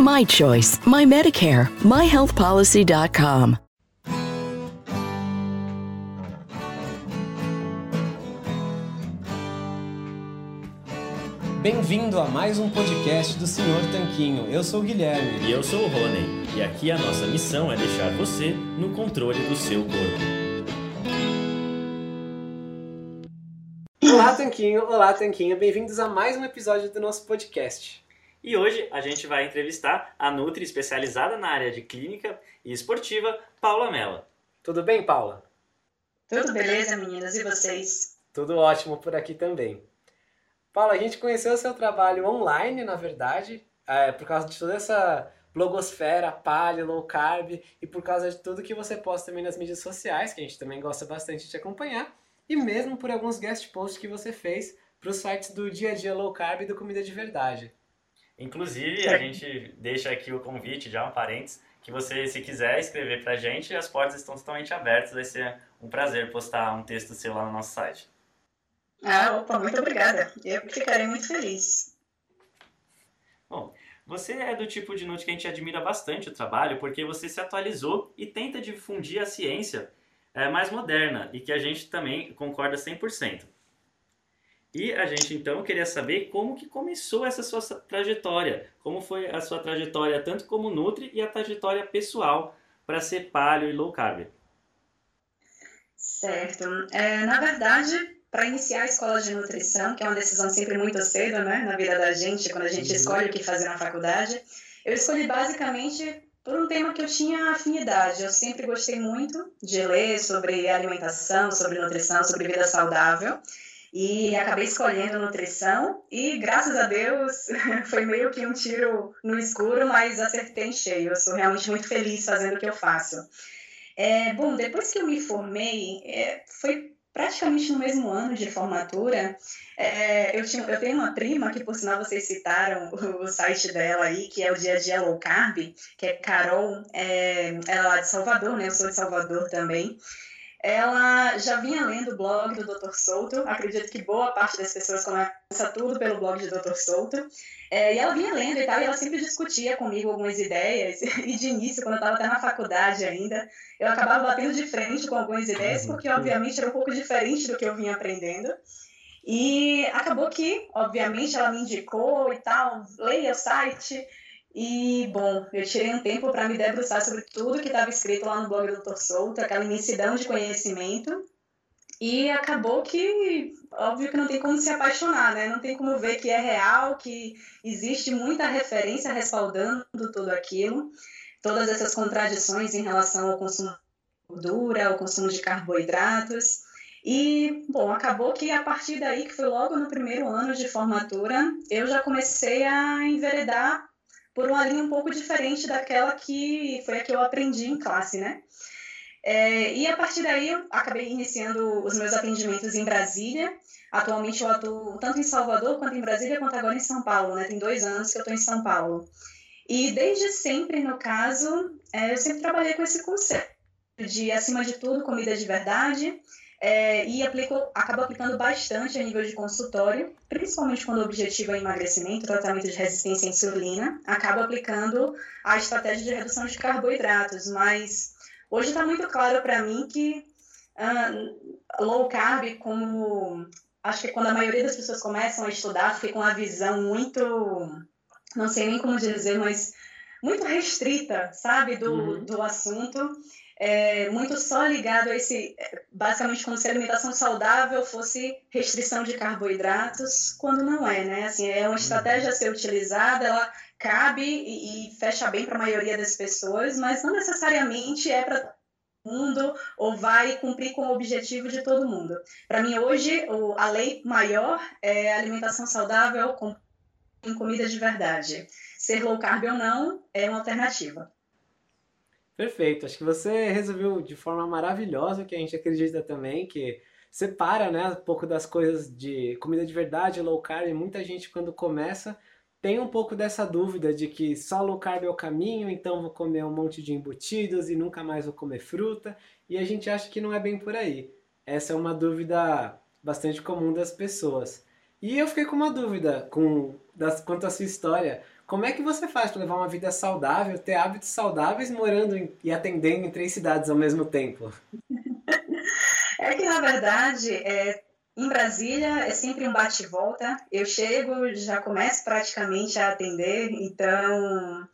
My choice, my Medicare, myhealthpolicy.com. Bem-vindo a mais um podcast do Senhor Tanquinho. Eu sou o Guilherme. E eu sou o Rony. E aqui a nossa missão é deixar você no controle do seu corpo. Olá, Tanquinho. Olá, Tanquinha. Bem-vindos a mais um episódio do nosso podcast. E hoje a gente vai entrevistar a Nutri especializada na área de clínica e esportiva, Paula Mela. Tudo bem, Paula? Tudo beleza, meninas? E vocês? Tudo ótimo por aqui também. Paula, a gente conheceu o seu trabalho online, na verdade, é, por causa de toda essa blogosfera, paleo, low carb e por causa de tudo que você posta também nas mídias sociais, que a gente também gosta bastante de acompanhar, e mesmo por alguns guest posts que você fez para os sites do Dia a Dia Low Carb e do Comida de Verdade. Inclusive, a gente deixa aqui o convite, já um parênteses, que você, se quiser escrever pra gente, as portas estão totalmente abertas, vai ser um prazer postar um texto seu lá no nosso site. Ah, opa, muito obrigada. Eu ficarei muito feliz. Bom, você é do tipo de Nut que a gente admira bastante o trabalho, porque você se atualizou e tenta difundir a ciência é, mais moderna, e que a gente também concorda 100%. E a gente então queria saber como que começou essa sua trajetória, como foi a sua trajetória tanto como Nutri e a trajetória pessoal para ser paleo e low carb. Certo. É, na verdade, para iniciar a escola de nutrição, que é uma decisão sempre muito cedo, né, na vida da gente, quando a gente escolhe o que fazer na faculdade, eu escolhi basicamente por um tema que eu tinha afinidade. Eu sempre gostei muito de ler sobre alimentação, sobre nutrição, sobre vida saudável e acabei escolhendo nutrição e graças a Deus foi meio que um tiro no escuro, mas acertei em cheio. Eu sou realmente muito feliz fazendo o que eu faço. É, bom, depois que eu me formei, é, foi praticamente no mesmo ano de formatura. É, eu, tinha, eu tenho uma prima que, por sinal, vocês citaram o, o, site dela aí, que é o Dia a Dia Low Carb, que é Carol, é, ela é lá de Salvador, né? Eu sou de Salvador também ela já vinha lendo o blog do Dr. Souto, acredito que boa parte das pessoas começa tudo pelo blog do Dr. Souto, é, e ela vinha lendo e tal, e ela sempre discutia comigo algumas ideias, e de início, quando eu estava até na faculdade ainda, eu acabava batendo de frente com algumas ideias, porque obviamente era um pouco diferente do que eu vinha aprendendo, e acabou que, obviamente, ela me indicou e tal, leia o site, e, bom, eu tirei um tempo para me debruçar sobre tudo que estava escrito lá no blog do Dr. Souto, aquela imensidão de conhecimento. E acabou que, óbvio que não tem como se apaixonar, né? Não tem como ver que é real, que existe muita referência respaldando tudo aquilo, todas essas contradições em relação ao consumo de gordura, ao consumo de carboidratos. E, bom, acabou que a partir daí, que foi logo no primeiro ano de formatura, eu já comecei a enveredar por uma linha um pouco diferente daquela que foi a que eu aprendi em classe, né? É, e a partir daí eu acabei iniciando os meus atendimentos em Brasília. Atualmente eu atuo tanto em Salvador quanto em Brasília, quanto agora em São Paulo, né? Tem dois anos que eu estou em São Paulo. E desde sempre, no caso, é, eu sempre trabalhei com esse conceito de, acima de tudo, comida de verdade, é, e aplico, acabo aplicando bastante a nível de consultório, principalmente quando o objetivo é emagrecimento, tratamento de resistência à insulina, acabo aplicando a estratégia de redução de carboidratos, mas hoje está muito claro para mim que uh, low carb, como acho que quando a maioria das pessoas começam a estudar, fica com uma visão muito, não sei nem como dizer, mas muito restrita, sabe, do, uhum. do assunto é, muito só ligado a esse, basicamente como se a alimentação saudável fosse restrição de carboidratos, quando não é, né? Assim, é uma estratégia a ser utilizada, ela cabe e, e fecha bem para a maioria das pessoas, mas não necessariamente é para mundo ou vai cumprir com o objetivo de todo mundo. Para mim, hoje, o, a lei maior é alimentação saudável com, com comida de verdade. Ser low carb ou não é uma alternativa. Perfeito. Acho que você resolveu de forma maravilhosa que a gente acredita também, que separa, né, um pouco das coisas de comida de verdade, low carb. Muita gente quando começa tem um pouco dessa dúvida de que só low carb é o caminho, então vou comer um monte de embutidos e nunca mais vou comer fruta. E a gente acha que não é bem por aí. Essa é uma dúvida bastante comum das pessoas. E eu fiquei com uma dúvida com, das, quanto à sua história. Como é que você faz para levar uma vida saudável, ter hábitos saudáveis morando em, e atendendo em três cidades ao mesmo tempo? É que, na verdade, é, em Brasília é sempre um bate volta. Eu chego, já começo praticamente a atender, então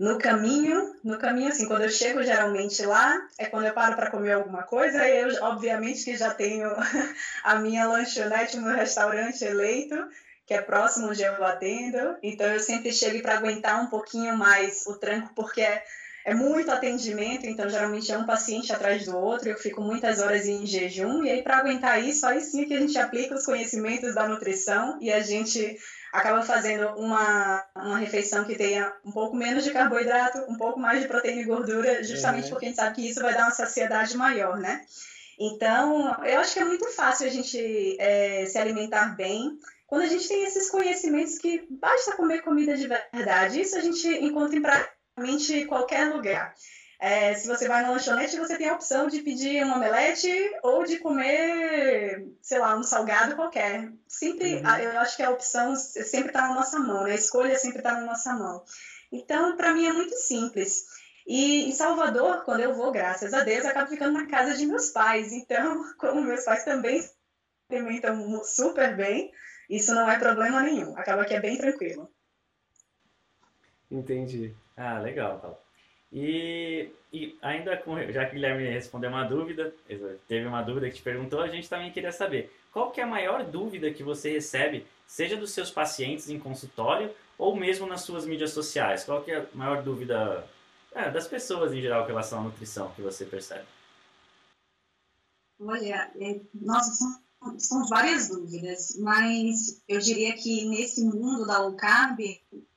no caminho, no caminho assim, quando eu chego geralmente lá, é quando eu paro para comer alguma coisa, eu obviamente que já tenho a minha lanchonete no restaurante eleito, que é próximo onde eu atendo. Então eu sempre chego para aguentar um pouquinho mais o tranco, porque é, é muito atendimento, então geralmente é um paciente atrás do outro, eu fico muitas horas em jejum, e aí para aguentar isso, aí sim que a gente aplica os conhecimentos da nutrição e a gente acaba fazendo uma, uma refeição que tenha um pouco menos de carboidrato, um pouco mais de proteína e gordura, justamente uhum. porque a gente sabe que isso vai dar uma saciedade maior, né? Então, eu acho que é muito fácil a gente é, se alimentar bem, quando a gente tem esses conhecimentos que basta comer comida de verdade. Isso a gente encontra em praticamente qualquer lugar. É, se você vai na lanchonete, você tem a opção de pedir um omelete ou de comer, sei lá, um salgado qualquer. Sempre, uhum. eu acho que a opção sempre está na nossa mão, né? a escolha sempre está na nossa mão. Então, para mim é muito simples. E em Salvador, quando eu vou, graças a Deus, acabo ficando na casa de meus pais. Então, como meus pais também se alimentam super bem, isso não é problema nenhum. Acaba que é bem tranquilo. Entendi. Ah, legal, Paulo. E, e ainda com, já que o Guilherme respondeu uma dúvida, teve uma dúvida que te perguntou, a gente também queria saber qual que é a maior dúvida que você recebe, seja dos seus pacientes em consultório ou mesmo nas suas mídias sociais? Qual que é a maior dúvida é, das pessoas em geral em relação à nutrição que você percebe? Olha, é, nossa, são várias dúvidas, mas eu diria que nesse mundo da low carb,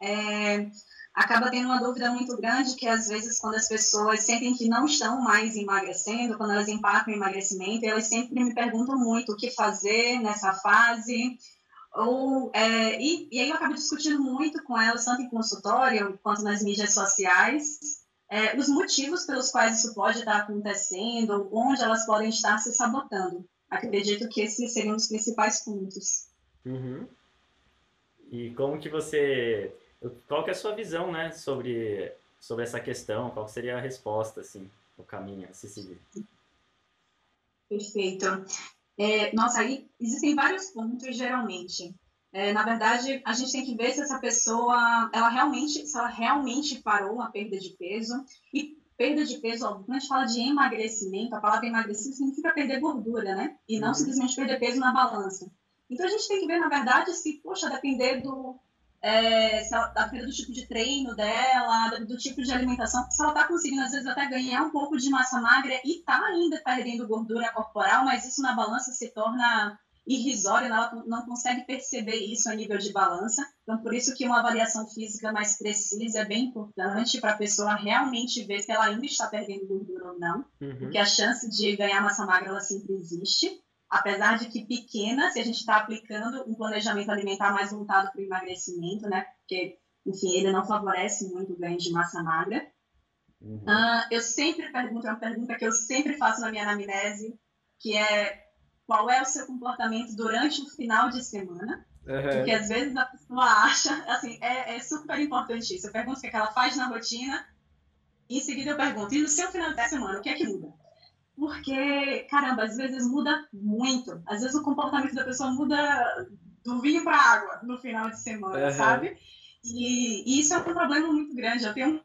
é, acaba tendo uma dúvida muito grande que às vezes quando as pessoas sentem que não estão mais emagrecendo, quando elas empatam o emagrecimento, elas sempre me perguntam muito o que fazer nessa fase, ou, é, e, e aí eu acabo discutindo muito com elas, tanto em consultório quanto nas mídias sociais, é, os motivos pelos quais isso pode estar acontecendo, onde elas podem estar se sabotando. Acredito que esses seriam os principais pontos. Uhum. E como que você... Qual que é a sua visão, né, sobre, sobre essa questão? Qual seria a resposta, assim, o caminho a se seguir? Perfeito. É, nossa, aí existem vários pontos, geralmente. É, na verdade, a gente tem que ver se essa pessoa, ela realmente, se ela realmente parou a perda de peso e perda de peso, quando a gente fala de emagrecimento, a palavra emagrecer significa perder gordura, né? E não uhum. simplesmente perder peso na balança. Então a gente tem que ver, na verdade, se, poxa, depender do, é, se ela, depender do tipo de treino dela, do, do tipo de alimentação, se ela está conseguindo, às vezes, até ganhar um pouco de massa magra e está ainda perdendo gordura corporal, mas isso na balança se torna irrisória, ela não consegue perceber isso a nível de balança. Então, por isso que uma avaliação física mais precisa é bem importante para a pessoa realmente ver se ela ainda está perdendo gordura ou não, uhum. porque a chance de ganhar massa magra ela sempre existe, apesar de que pequena, se a gente está aplicando um planejamento alimentar mais voltado para o emagrecimento, né? Porque, enfim, ele não favorece muito o ganho de massa magra. Uhum. Uh, eu sempre pergunto, é uma pergunta que eu sempre faço na minha anamnese, que é qual é o seu comportamento durante o final de semana. Uhum. Porque às vezes a pessoa acha, assim, é, é super importante isso. Eu pergunto o que, é que ela faz na rotina, e em seguida eu pergunto, e no seu final de semana, o que é que muda? Porque, caramba, às vezes muda muito. Às vezes o comportamento da pessoa muda do vinho para água no final de semana, uhum. sabe? E, e, isso é um problema muito grande. Eu tenho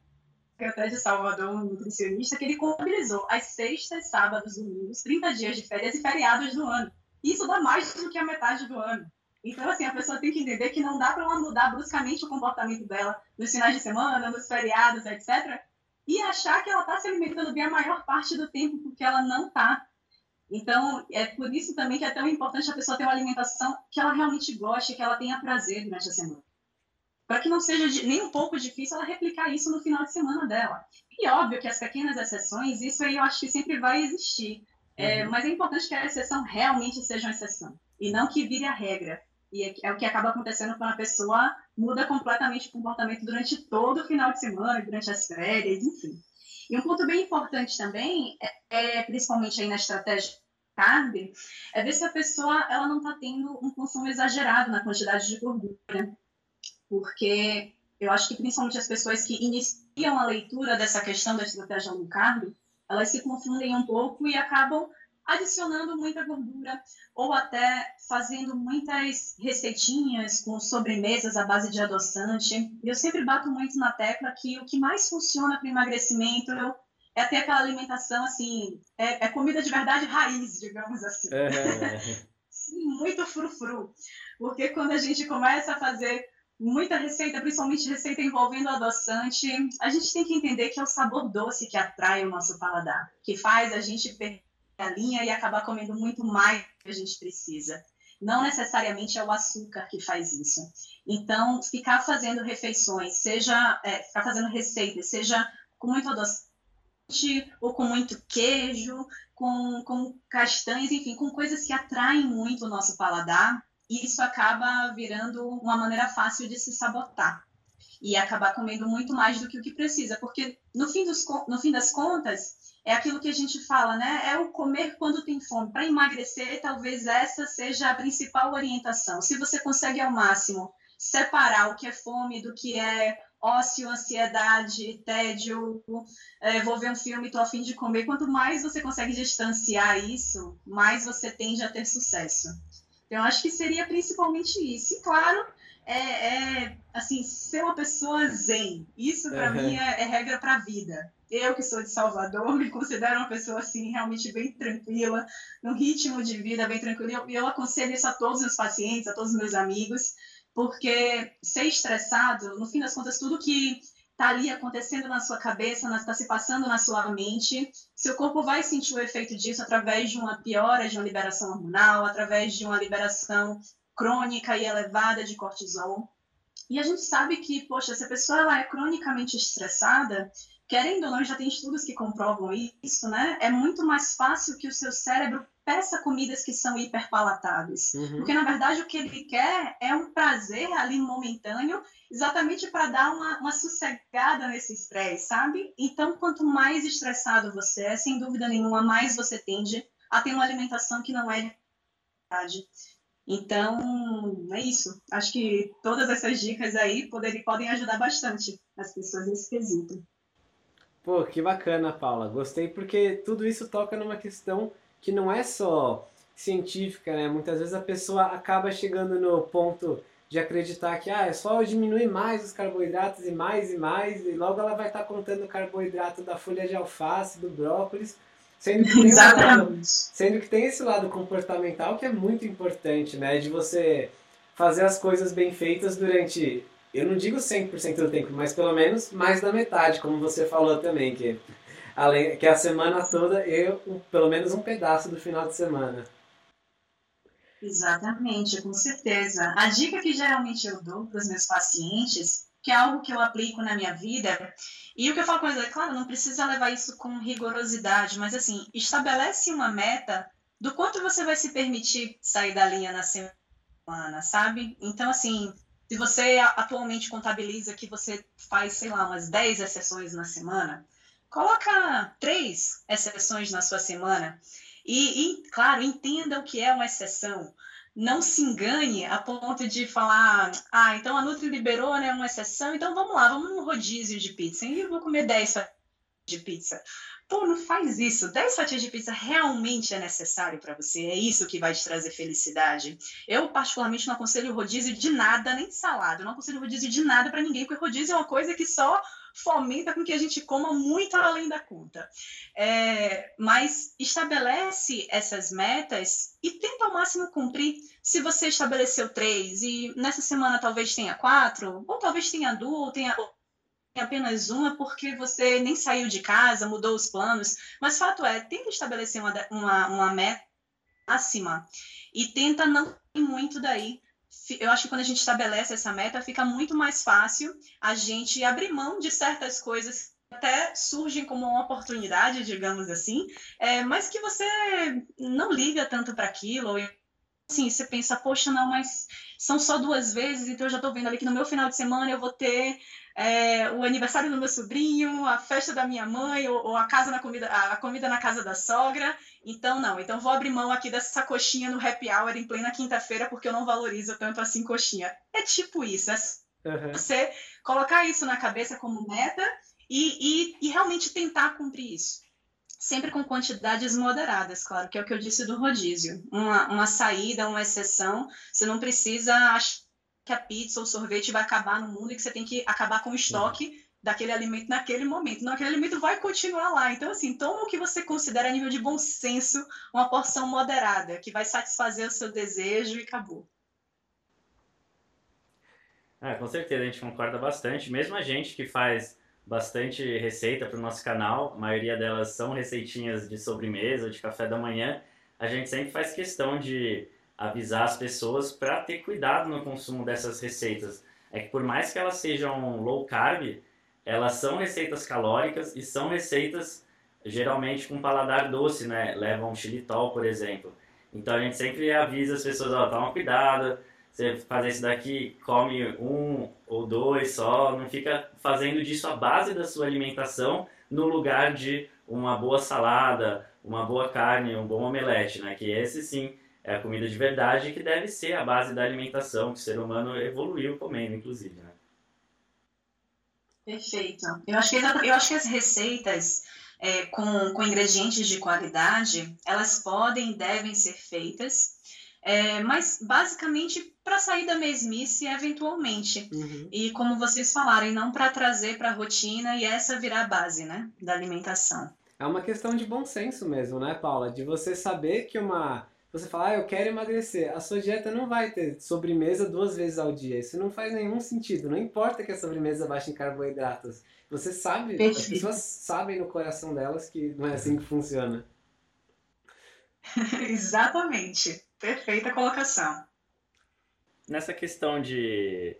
até de Salvador, um nutricionista, que ele contabilizou as sextas, sábados, domingos, 30 dias de férias e feriados do ano. Isso dá mais do que a metade do ano. Então, assim, a pessoa tem que entender que não dá para ela mudar bruscamente o comportamento dela nos finais de semana, nos feriados, etc. E achar que ela está se alimentando bem a maior parte do tempo, porque ela não está. Então, é por isso também que é tão importante a pessoa ter uma alimentação que ela realmente goste, que ela tenha prazer durante a semana. para que não seja nem um pouco difícil ela replicar isso no final de semana dela. E óbvio que as pequenas exceções, isso aí eu acho que sempre vai existir. É, uhum. mas é importante que a exceção realmente seja uma exceção e não que vire a regra. E é, é o que acaba acontecendo quando a pessoa muda completamente o comportamento durante todo o final de semana, durante as férias, enfim. E um ponto bem importante também, é, é principalmente aí na estratégia carb, é ver se a pessoa ela não está tendo um consumo exagerado na quantidade de gordura. Porque eu acho que principalmente as pessoas que iniciam a leitura dessa questão da estratégia low carb, elas se confundem um pouco e acabam adicionando muita gordura ou até fazendo muitas receitinhas com sobremesas à base de adoçante. Eu sempre bato muito na tecla que o que mais funciona para emagrecimento é ter aquela alimentação assim, é, é comida de verdade raiz, digamos assim. É. Sim, muito frufru. Porque quando a gente começa a fazer muita receita, principalmente receita envolvendo adoçante, a gente tem que entender que é o sabor doce que atrai o nosso paladar, que faz a gente perder linha e acabar comendo muito mais do que a gente precisa. Não necessariamente é o açúcar que faz isso. Então, ficar fazendo refeições, seja é, ficar fazendo receitas, seja com muito adoçante ou com muito queijo, com, com castanhas, enfim, com coisas que atraem muito o nosso paladar, isso acaba virando uma maneira fácil de se sabotar e acabar comendo muito mais do que o que precisa, porque no fim, dos, no fim das contas é aquilo que a gente fala, né? É o comer quando tem fome. Para emagrecer, talvez essa seja a principal orientação. Se você consegue ao máximo separar o que é fome do que é ócio, ansiedade, tédio, é, vou ver um filme, estou a fim de comer. Quanto mais você consegue distanciar isso, mais você tende a ter sucesso. Então, acho que seria principalmente isso. E, claro, é, é assim, ser uma pessoa zen. Isso, para uhum. mim, é, é regra para a vida. Eu, que sou de Salvador, me considero uma pessoa, assim, realmente bem tranquila, num ritmo de vida bem tranquilo. E eu, aconselho isso a todos os meus pacientes, a todos os meus amigos, porque ser estressado, no fim das contas, tudo que está ali acontecendo na sua cabeça, está se passando na sua mente, seu corpo vai sentir o efeito disso através de uma piora de uma liberação hormonal, através de uma liberação crônica e elevada de cortisol. E a gente sabe que, poxa, se a pessoa ela é cronicamente estressada, querendo ou não, já tem estudos que comprovam isso, né? É muito mais fácil que o seu cérebro peça comidas que são hiperpalatáveis. Uhum. Porque, na verdade, o que ele quer é um prazer ali momentâneo, exatamente para dar uma, uma sossegada nesse estresse, sabe? Então, quanto mais estressado você é, sem dúvida nenhuma, mais você tende a ter uma alimentação que não é de verdade. Então, é isso. Acho que todas essas dicas aí poder, podem ajudar bastante as pessoas nesse quesito. Pô, que bacana, Paula. Gostei porque tudo isso toca numa questão que não é só científica, né? Muitas vezes a pessoa acaba chegando no ponto de acreditar que ah, é só diminuir mais os carboidratos e mais e mais, e logo ela vai estar contando o carboidrato da folha de alface, do brócolis, sendo que, tem lado, sendo que tem esse lado comportamental que é muito importante, né? De você fazer as coisas bem feitas durante, eu não digo 100% do tempo, mas pelo menos mais da metade, como você falou também, que além que a semana toda eu pelo menos um pedaço do final de semana. Exatamente, com certeza. A dica que geralmente eu dou para os meus pacientes, que é algo que eu aplico na minha vida, e o que eu falo com eles é, claro, não precisa levar isso com rigorosidade, mas assim, estabelece uma meta do quanto você vai se permitir sair da linha na semana, sabe? Então, assim, se você atualmente contabiliza que você faz, sei lá, umas 10 exceções na semana, Coloca três exceções na sua semana e, e, claro, entenda o que é uma exceção. Não se engane a ponto de falar, ah, então a Nutri liberou, né, uma exceção, então vamos lá, vamos num rodízio de pizza. E eu vou comer 10 de pizza. Pô, não faz isso. 10 fatias de pizza realmente é necessário para você. É isso que vai te trazer felicidade. Eu, particularmente, não aconselho rodízio de nada, nem salada. Eu não aconselho rodízio de nada para ninguém, porque rodízio é uma coisa que só fomenta com que a gente coma muito além da conta. É, mas estabelece essas metas e tenta ao máximo cumprir. Se você estabeleceu três e nessa semana talvez tenha quatro, ou talvez tenha duas, ou tenha apenas uma porque você nem saiu de casa, mudou os planos. Mas fato é, tenta estabelecer uma, uma, uma meta máxima e tenta não ir muito daí eu acho que quando a gente estabelece essa meta, fica muito mais fácil a gente abrir mão de certas coisas que até surgem como uma oportunidade, digamos assim, é, mas que você não liga tanto para aquilo, ou assim, você pensa, poxa, não, mas são só duas vezes, então eu já estou vendo ali que no meu final de semana eu vou ter é, o aniversário do meu sobrinho, a festa da minha mãe, ou, ou, a casa na comida, a comida na casa da sogra. Então, não, então vou abrir mão aqui dessa coxinha no happy hour em plena quinta-feira, porque eu não valorizo tanto assim coxinha. É tipo isso, é uhum. você colocar isso na cabeça como meta e, e, e realmente tentar cumprir isso sempre com quantidades moderadas, claro, que é o que eu disse do rodízio. Uma, uma saída, uma exceção, você não precisa achar que a pizza ou sorvete vai acabar no mundo e que você tem que acabar com o estoque daquele alimento naquele momento. Não, aquele alimento vai continuar lá. Então, assim, toma o que você considera a nível de bom senso, uma porção moderada, que vai satisfazer o seu desejo e acabou. Ah, com certeza, a gente concorda bastante. Mesmo a gente que faz bastante receita para o nosso canal, a maioria delas são receitinhas de sobremesa, de café da manhã, a gente sempre faz questão de avisar as pessoas para ter cuidado no consumo dessas receitas. É que por mais que elas sejam low carb, elas são receitas calóricas e são receitas geralmente com paladar doce, né? Levam xilitol, por exemplo. Então a gente sempre avisa as pessoas, ó, toma cuidado, você fazer isso daqui, come um ou dois só, não fica fazendo disso a base da sua alimentação no lugar de uma boa salada, uma boa carne, um bom omelete, né? Que esse sim é a comida de verdade que deve ser a base da alimentação que o ser humano evoluiu comendo, inclusive. Né? Perfeito. Eu acho que, eu acho que as receitas é, com, com ingredientes de qualidade, elas podem e devem ser feitas, é, mas basicamente para sair da mesmice eventualmente. Uhum. E como vocês falaram, não para trazer para a rotina e essa virar a base né, da alimentação. É uma questão de bom senso mesmo, né, Paula? De você saber que uma você fala, ah, eu quero emagrecer. A sua dieta não vai ter sobremesa duas vezes ao dia. Isso não faz nenhum sentido. Não importa que a sobremesa baixe em carboidratos. Você sabe, Perfeito. as pessoas sabem no coração delas que não é assim que funciona. Exatamente. Perfeita colocação. Nessa questão de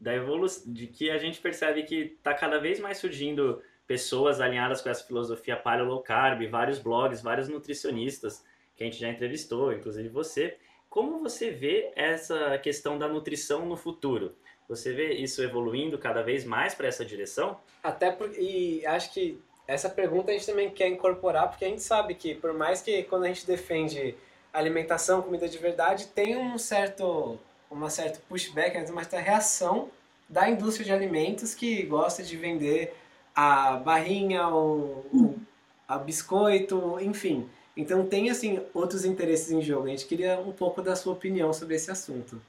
da evolução, de que a gente percebe que está cada vez mais surgindo pessoas alinhadas com essa filosofia paleo low carb, vários blogs, vários nutricionistas que a gente já entrevistou, inclusive você. Como você vê essa questão da nutrição no futuro? Você vê isso evoluindo cada vez mais para essa direção? Até porque, e acho que essa pergunta a gente também quer incorporar, porque a gente sabe que, por mais que quando a gente defende alimentação, comida de verdade, tem um certo, uma certa pushback, uma certa reação da indústria de alimentos que gosta de vender a barrinha, o, o a biscoito, enfim. Então tem assim outros interesses em jogo. A gente queria um pouco da sua opinião sobre esse assunto.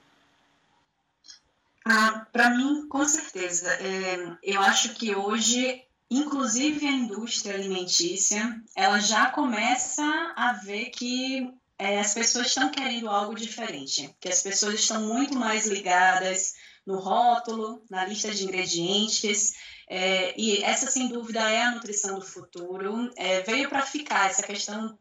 Ah, Para mim, com certeza. É, eu acho que hoje, inclusive a indústria alimentícia, ela já começa a ver que é, as pessoas estão querendo algo diferente, que as pessoas estão muito mais ligadas no rótulo, na lista de ingredientes, é, e essa sem dúvida é a nutrição do futuro. É, veio para ficar essa questão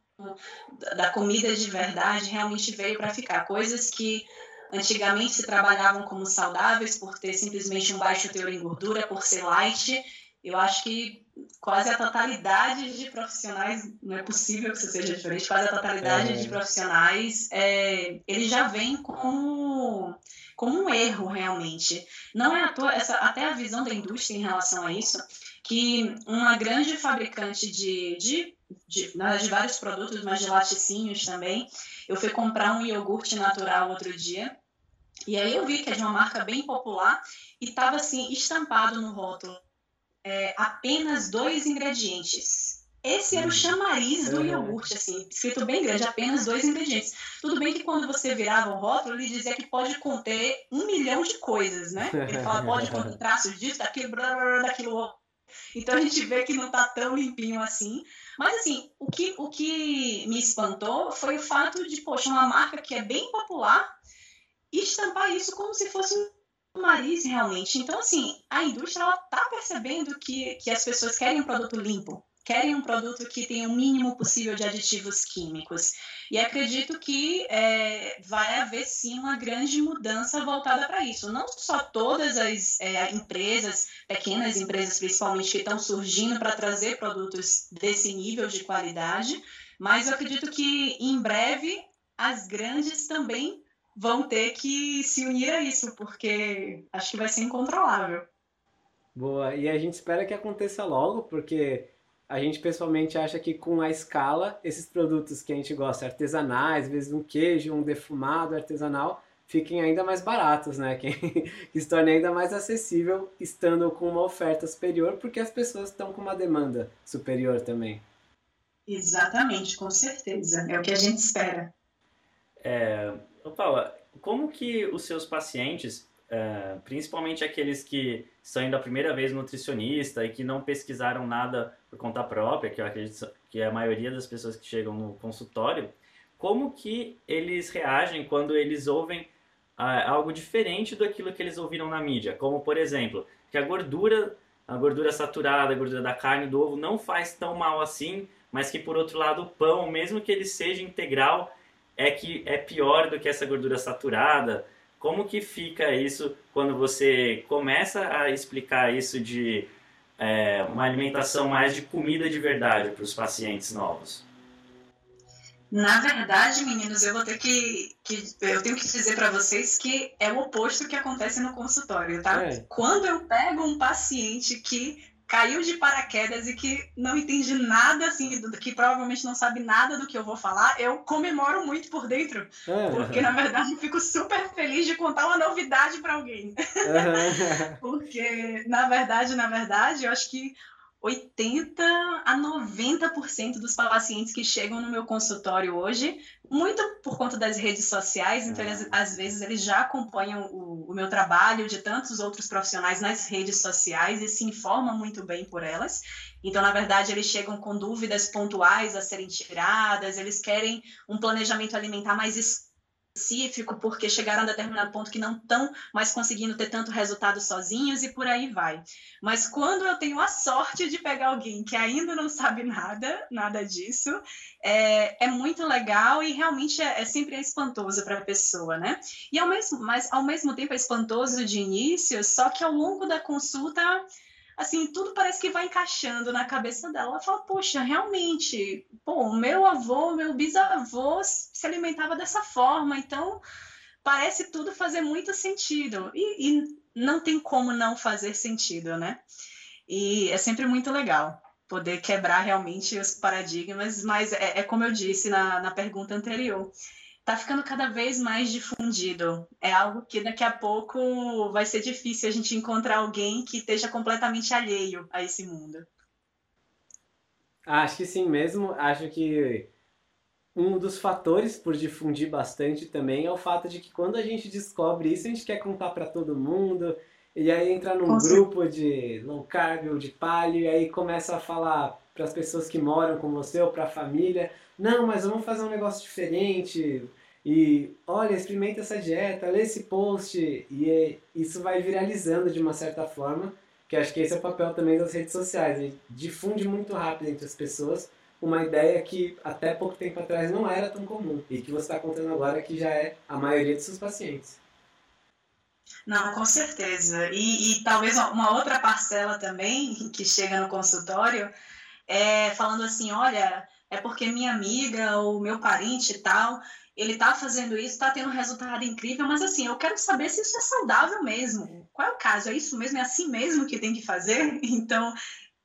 da comida de verdade realmente veio para ficar. Coisas que antigamente se trabalhavam como saudáveis por ter simplesmente um baixo teor em gordura, por ser light. Eu acho que quase a totalidade de profissionais, não é possível que isso seja diferente, quase a totalidade é. de profissionais, é, ele já vem como, como um erro realmente. Não é à toa, essa, até a visão da indústria em relação a isso, que uma grande fabricante de, de de, de vários produtos, mas de laticínios também. Eu fui comprar um iogurte natural outro dia, e aí eu vi que é de uma marca bem popular, e estava assim, estampado no rótulo, é, apenas dois ingredientes. Esse era o chamariz do iogurte, assim, escrito bem grande, apenas dois ingredientes. Tudo bem que quando você virava o rótulo, ele dizia que pode conter um milhão de coisas, né? Ele fala, pode conter traços disso, daquilo, blá, blá, daquilo. Então a gente vê que não está tão limpinho assim. Mas assim, o que, o que me espantou foi o fato de, poxa, uma marca que é bem popular estampar isso como se fosse um nariz realmente. Então, assim, a indústria ela tá percebendo que, que as pessoas querem um produto limpo. querem um produto que tenha o mínimo possível de aditivos químicos. E acredito que é, vai haver sim uma grande mudança voltada para isso. Não só todas as é, empresas, pequenas empresas principalmente, que estão surgindo para trazer produtos desse nível de qualidade, mas eu acredito que em breve as grandes também vão ter que se unir a isso, porque acho que vai ser incontrolável. Boa, e a gente espera que aconteça logo, porque a gente pessoalmente acha que com a escala, esses produtos que a gente gosta, artesanais, às vezes um queijo, um defumado artesanal, fiquem ainda mais baratos, né? Que, que se torne ainda mais acessível estando com uma oferta superior, porque as pessoas estão com uma demanda superior também. Exatamente, com certeza. É o que a gente espera. É, Paula, como que os seus pacientes é, principalmente aqueles que estão indo a primeira vez nutricionista e que não pesquisaram nada por conta própria, que eu acredito que é a maioria das pessoas que chegam no consultório, como que eles reagem quando eles ouvem ah, algo diferente daquilo que eles ouviram na mídia? Como, por exemplo, que a gordura, a gordura saturada, a gordura da carne do ovo não faz tão mal assim, mas que, por outro lado, o pão, mesmo que ele seja integral, é que é pior do que essa gordura saturada, como que fica isso quando você começa a explicar isso de é, uma alimentação mais de comida de verdade para os pacientes novos? Na verdade, meninos, eu vou ter que, que eu tenho que dizer para vocês que é o oposto que acontece no consultório, tá? É. Quando eu pego um paciente que caiu de paraquedas e que não entende nada, assim, do, que provavelmente não sabe nada do que eu vou falar, eu comemoro muito por dentro. É. Porque, na verdade, eu fico super feliz de contar uma novidade para alguém. porque, na verdade, na verdade, eu acho que 80 a 90% dos pacientes que chegam no meu consultório hoje, muito por conta das redes sociais, então eles, às vezes eles já acompanham o, o, meu trabalho de tantos outros profissionais nas redes sociais e se informam muito bem por elas. Então, na verdade, eles chegam com dúvidas pontuais a serem tiradas, eles querem um planejamento alimentar mais específico, porque chegaram a determinado ponto que não estão mais conseguindo ter tanto resultado sozinhos e por aí vai. Mas quando eu tenho a sorte de pegar alguém que ainda não sabe nada, nada disso, é, é muito legal e realmente é, é sempre espantoso para a pessoa, né? E ao mesmo, mas ao mesmo tempo é espantoso de início, só que ao longo da consulta assim, tudo parece que vai encaixando na cabeça dela. Ela fala, poxa, realmente, pô, meu avô, meu bisavô se alimentava dessa forma, então parece tudo fazer muito sentido. E, e não tem como não fazer sentido, né? E é sempre muito legal poder quebrar realmente os paradigmas, mas é, é como eu disse na, na pergunta anterior está ficando cada vez mais difundido. É algo que daqui a pouco vai ser difícil a gente encontrar alguém que esteja completamente alheio a esse mundo. Acho que sim mesmo. Acho que um dos fatores por difundir bastante também é o fato de que quando a gente descobre isso, a gente quer contar para todo mundo. E aí entra num grupo de low carb ou de paleo e aí começa a falar para as pessoas que moram com você ou para a família, não, mas vamos fazer um negócio diferente, e olha, experimenta essa dieta, lê esse post, e é, isso vai viralizando de uma certa forma, que acho que esse é o papel também das redes sociais, e difunde muito rápido entre as pessoas uma ideia que até pouco tempo atrás não era tão comum, e que você está contando agora que já é a maioria dos seus pacientes. Não, com certeza. E, e talvez uma outra parcela também que chega no consultório é falando assim, olha, é porque minha amiga ou meu parente e tal ele está fazendo isso, está tendo um resultado incrível, mas assim, eu quero saber se isso é saudável mesmo. Qual é o caso? É isso mesmo? É assim mesmo que tem que fazer? Então,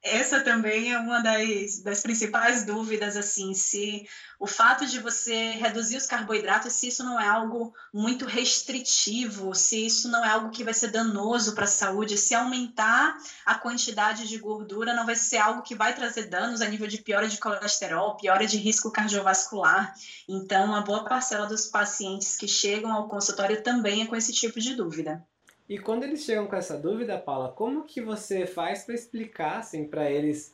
essa também é uma das, das principais dúvidas, assim, se o fato de você reduzir os carboidratos, se isso não é algo muito restritivo, se isso não é algo que vai ser danoso para a saúde, se aumentar a quantidade de gordura não vai ser algo que vai trazer danos a nível de piora de colesterol, piora de risco cardiovascular. Então, uma boa parcela dos pacientes que chegam ao consultório também é com esse tipo de dúvida. E quando eles chegam com essa dúvida, Paula, como que você faz para explicar assim para eles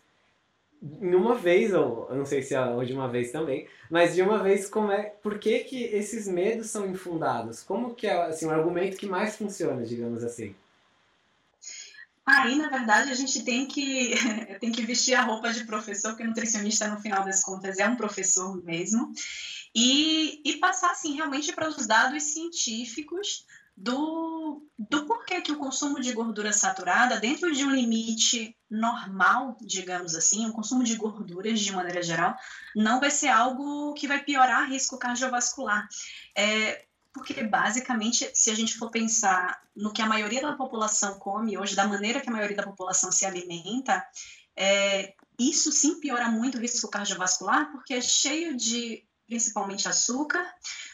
em uma vez ou não sei se é de uma vez também, mas de uma vez como é, por que que esses medos são infundados? Como que é assim o argumento que mais funciona, digamos assim? Aí, na verdade, a gente tem que, tem que vestir a roupa de professor, porque nutricionista, no final das contas, é um professor mesmo, e, e passar, assim, realmente para os dados científicos do, do porquê que o consumo de gordura saturada, dentro de um limite normal, digamos assim, o consumo de gorduras, de maneira geral, não vai ser algo que vai piorar risco cardiovascular. É, porque basicamente, se a gente for pensar no que a maioria da população come hoje, da maneira que a maioria da população se alimenta, é, isso sim piora muito o risco cardiovascular, porque é cheio de principalmente açúcar,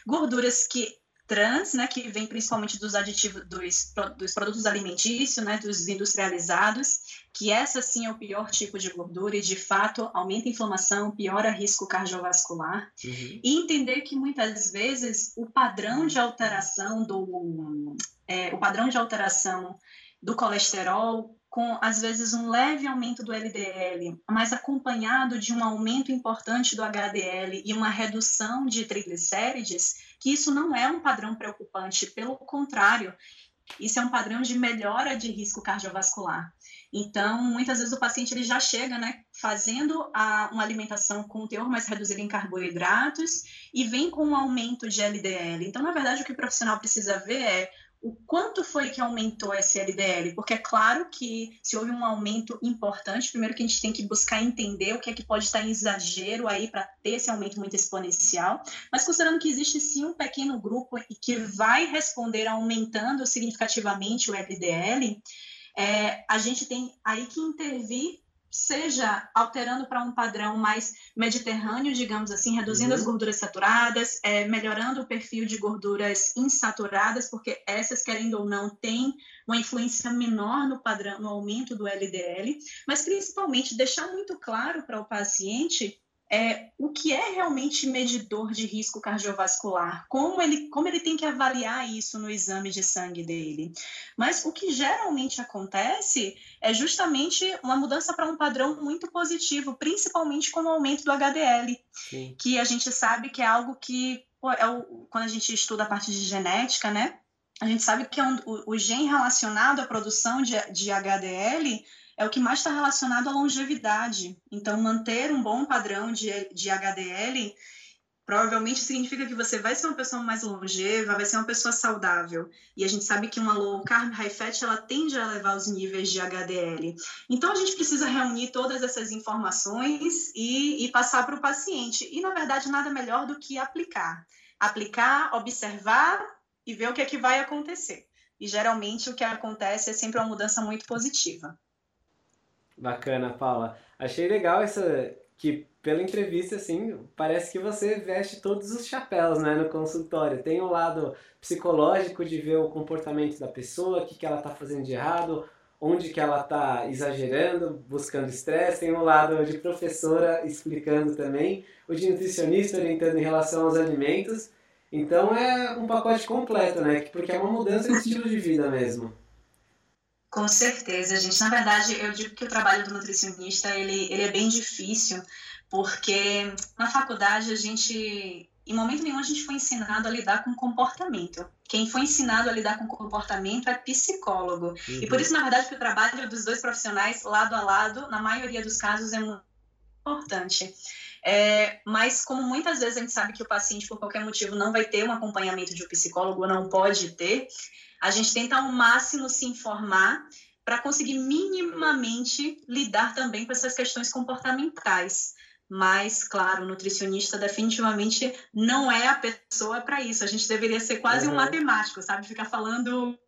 gorduras que trans, né, que vem principalmente dos aditivos dos, dos produtos alimentícios, né, dos industrializados, que essa sim é o pior tipo de gordura e de fato aumenta a inflamação, piora risco cardiovascular. Uhum. E entender que muitas vezes o padrão de alteração do é, o padrão de alteração do colesterol com às vezes um leve aumento do LDL, mas acompanhado de um aumento importante do HDL e uma redução de triglicérides, que isso não é um padrão preocupante, pelo contrário, isso é um padrão de melhora de risco cardiovascular. Então, muitas vezes o paciente ele já chega, né, fazendo a, uma alimentação com teor mais reduzido em carboidratos e vem com um aumento de LDL. Então, na verdade, o que o profissional precisa ver é o quanto foi que aumentou esse LDL? Porque é claro que se houve um aumento importante, primeiro que a gente tem que buscar entender o que é que pode estar em exagero aí para ter esse aumento muito exponencial, mas considerando que existe sim um pequeno grupo e que vai responder aumentando significativamente o LDL, é, a gente tem aí que intervir seja alterando para um padrão mais mediterrâneo, digamos assim, reduzindo uhum. as gorduras saturadas, é, melhorando o perfil de gorduras insaturadas, porque essas, querendo ou não, têm uma influência menor no padrão, no aumento do LDL, mas principalmente deixar muito claro para o paciente é, o que é realmente medidor de risco cardiovascular, como ele, como ele tem que avaliar isso no exame de sangue dele. Mas o que geralmente acontece é justamente uma mudança para um padrão muito positivo, principalmente com o aumento do HDL, Sim. que a gente sabe que é algo que, é o, quando a gente estuda a parte de genética, né? A gente sabe que é um, o, o, gene relacionado à produção de, de HDL é o que mais está relacionado à longevidade. Então, manter um bom padrão de, de HDL provavelmente significa que você vai ser uma pessoa mais longeva, vai ser uma pessoa saudável. E a gente sabe que uma low carb high fat ela tende a elevar os níveis de HDL. Então a gente precisa reunir todas essas informações e, e passar para o paciente. E na verdade nada melhor do que aplicar, aplicar, observar e ver o que é que vai acontecer. E geralmente o que acontece é sempre uma mudança muito positiva. Bacana, Paula. Achei legal essa que pela entrevista assim, parece que você veste todos os chapéus, né, no consultório. Tem o um lado psicológico de ver o comportamento da pessoa, o que, que ela está fazendo de errado, onde que ela está exagerando, buscando estresse. Tem o um lado de professora explicando também, o de nutricionista orientando em relação aos alimentos. Então é um pacote completo, né? Porque é uma mudança de estilo de vida mesmo. Com certeza, gente. Na verdade, eu digo que o trabalho do nutricionista ele, ele é bem difícil, porque na faculdade a gente, em momento nenhum, a gente foi ensinado a lidar com comportamento. Quem foi ensinado a lidar com comportamento é psicólogo. Uhum. E por uhum. isso, na verdade, que o trabalho dos dois profissionais, lado a lado, na maioria dos casos, é muito importante. É, mas como muitas vezes a gente sabe que o paciente, por qualquer motivo, não vai ter um acompanhamento de um psicólogo, ou não pode ter, a gente tenta ao máximo se informar para conseguir minimamente lidar também com essas questões comportamentais. Mas, claro, o nutricionista definitivamente não é a pessoa para isso. A gente deveria ser quase uhum. um matemático, sabe? Ficar falando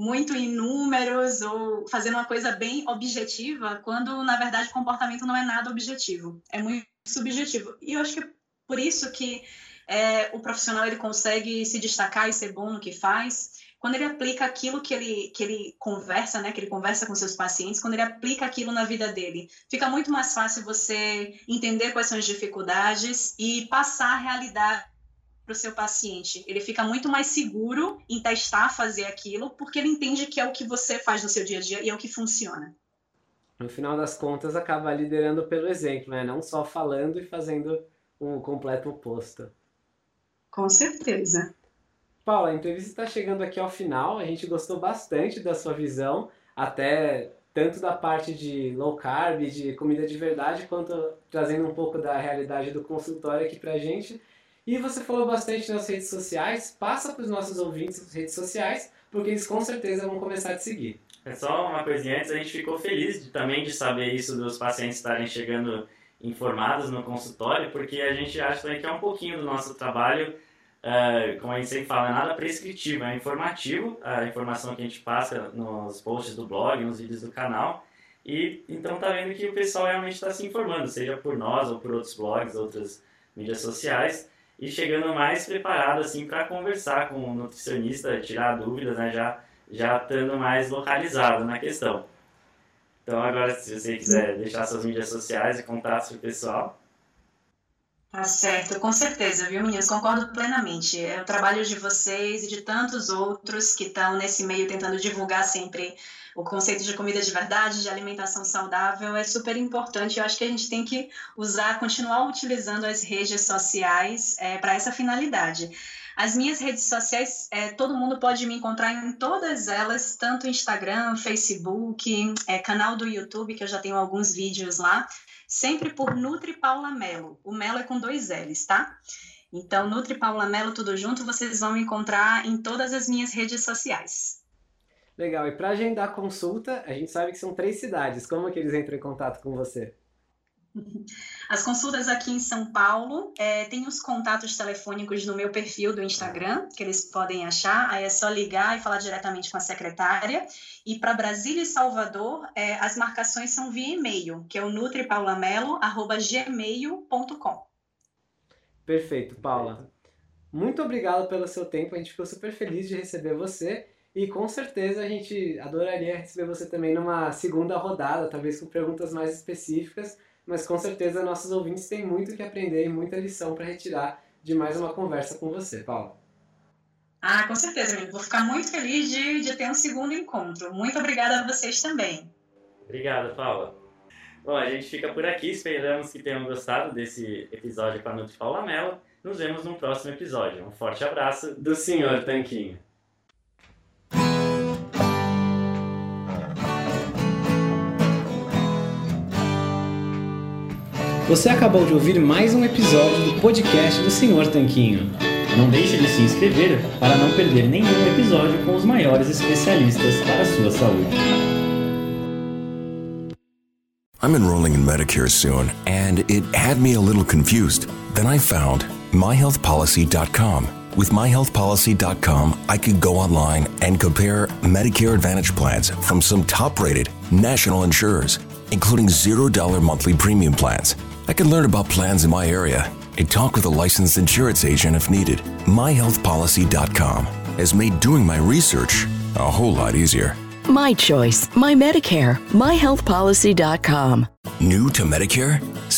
muito em números ou fazendo uma coisa bem objetiva, quando na verdade o comportamento não é nada objetivo, é muito subjetivo. E eu acho que é por isso que é, o profissional ele consegue se destacar e ser bom no que faz, quando ele aplica aquilo que ele, que ele conversa, né, que ele conversa com seus pacientes, quando ele aplica aquilo na vida dele, fica muito mais fácil você entender quais são as dificuldades e passar a realidade para o seu paciente. Ele fica muito mais seguro em testar fazer aquilo, porque ele entende que é o que você faz no seu dia a dia e é o que funciona. No final das contas, acaba liderando pelo exemplo, né? Não só falando e fazendo um completo oposto. Com certeza. Paula, a entrevista está chegando aqui ao final. A gente gostou bastante da sua visão, até tanto da parte de low carb, de comida de verdade, quanto trazendo um pouco da realidade do consultório aqui pra gente. E você falou bastante nas redes sociais, passa para os nossos ouvintes as redes sociais, porque eles com certeza vão começar a te seguir. É só uma coisinha antes, a gente ficou feliz de, também de saber isso dos pacientes estarem chegando informados no consultório, porque a gente acha também que é um pouquinho do nosso trabalho, uh, como a gente sempre fala, nada prescritivo, é informativo, a informação que a gente passa nos posts do blog, nos vídeos do canal, e então tá vendo que o pessoal realmente está se informando, seja por nós ou por outros blogs, outras mídias sociais, e chegando mais preparado assim para conversar com o nutricionista, tirar dúvidas, né, já já estando mais localizado na questão. Então agora se você quiser deixar suas mídias sociais e contatos para o pessoal. Tá certo, com certeza, viu, meninas? Concordo plenamente. É o trabalho de vocês e de tantos outros que estão nesse meio tentando divulgar sempre o conceito de comida de verdade, de alimentação saudável, é super importante. Eu acho que a gente tem que usar, continuar utilizando as redes sociais é, para essa finalidade. As minhas redes sociais, é, todo mundo pode me encontrar em todas elas, tanto Instagram, Facebook, é, canal do YouTube, que eu já tenho alguns vídeos lá sempre por Nutri Paula Melo. O Melo é com dois L's, tá? Então, Nutri Paula Melo, tudo junto, vocês vão encontrar em todas as minhas redes sociais. Legal, e para agendar consulta, a gente sabe que são três cidades. Como é que eles entram em contato com você? As consultas aqui em São Paulo, é, tem os contatos telefônicos no meu perfil do Instagram, que eles podem achar, aí é só ligar e falar diretamente com a secretária. E para Brasília e Salvador, é, as marcações são via e-mail, que é o nutripaulamelo.gmail.com. Perfeito, Paula. Muito obrigado pelo seu tempo, a gente ficou super feliz de receber você. E com certeza a gente adoraria receber você também numa segunda rodada, talvez com perguntas mais específicas mas com certeza nossos ouvintes têm muito que aprender e muita lição para retirar de mais uma conversa com você, Paula. Ah, com certeza, amigo. Vou ficar muito feliz de, de ter um segundo encontro. Muito obrigada a vocês também. Obrigado, Paula. Bom, a gente fica por aqui. Esperamos que tenham gostado desse episódio com a Nutri Paula Mello. Nos vemos no próximo episódio. Um forte abraço do Senhor Tanquinho. Você acabou de ouvir mais um episódio do podcast do Senhor Tanquinho. Não deixe de se inscrever para não perder nenhum episódio com os maiores especialistas para a sua saúde. I'm enrolling in Medicare soon, and it had me a little confused. Then I found myhealthpolicy.com. With myhealthpolicy.com, I could go online and compare Medicare Advantage plans from some top rated national insurers, including $0 monthly premium plans I can learn about plans in my area and talk with a licensed insurance agent if needed. MyHealthPolicy.com has made doing my research a whole lot easier. My choice, my Medicare, myhealthpolicy.com. New to Medicare?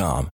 com.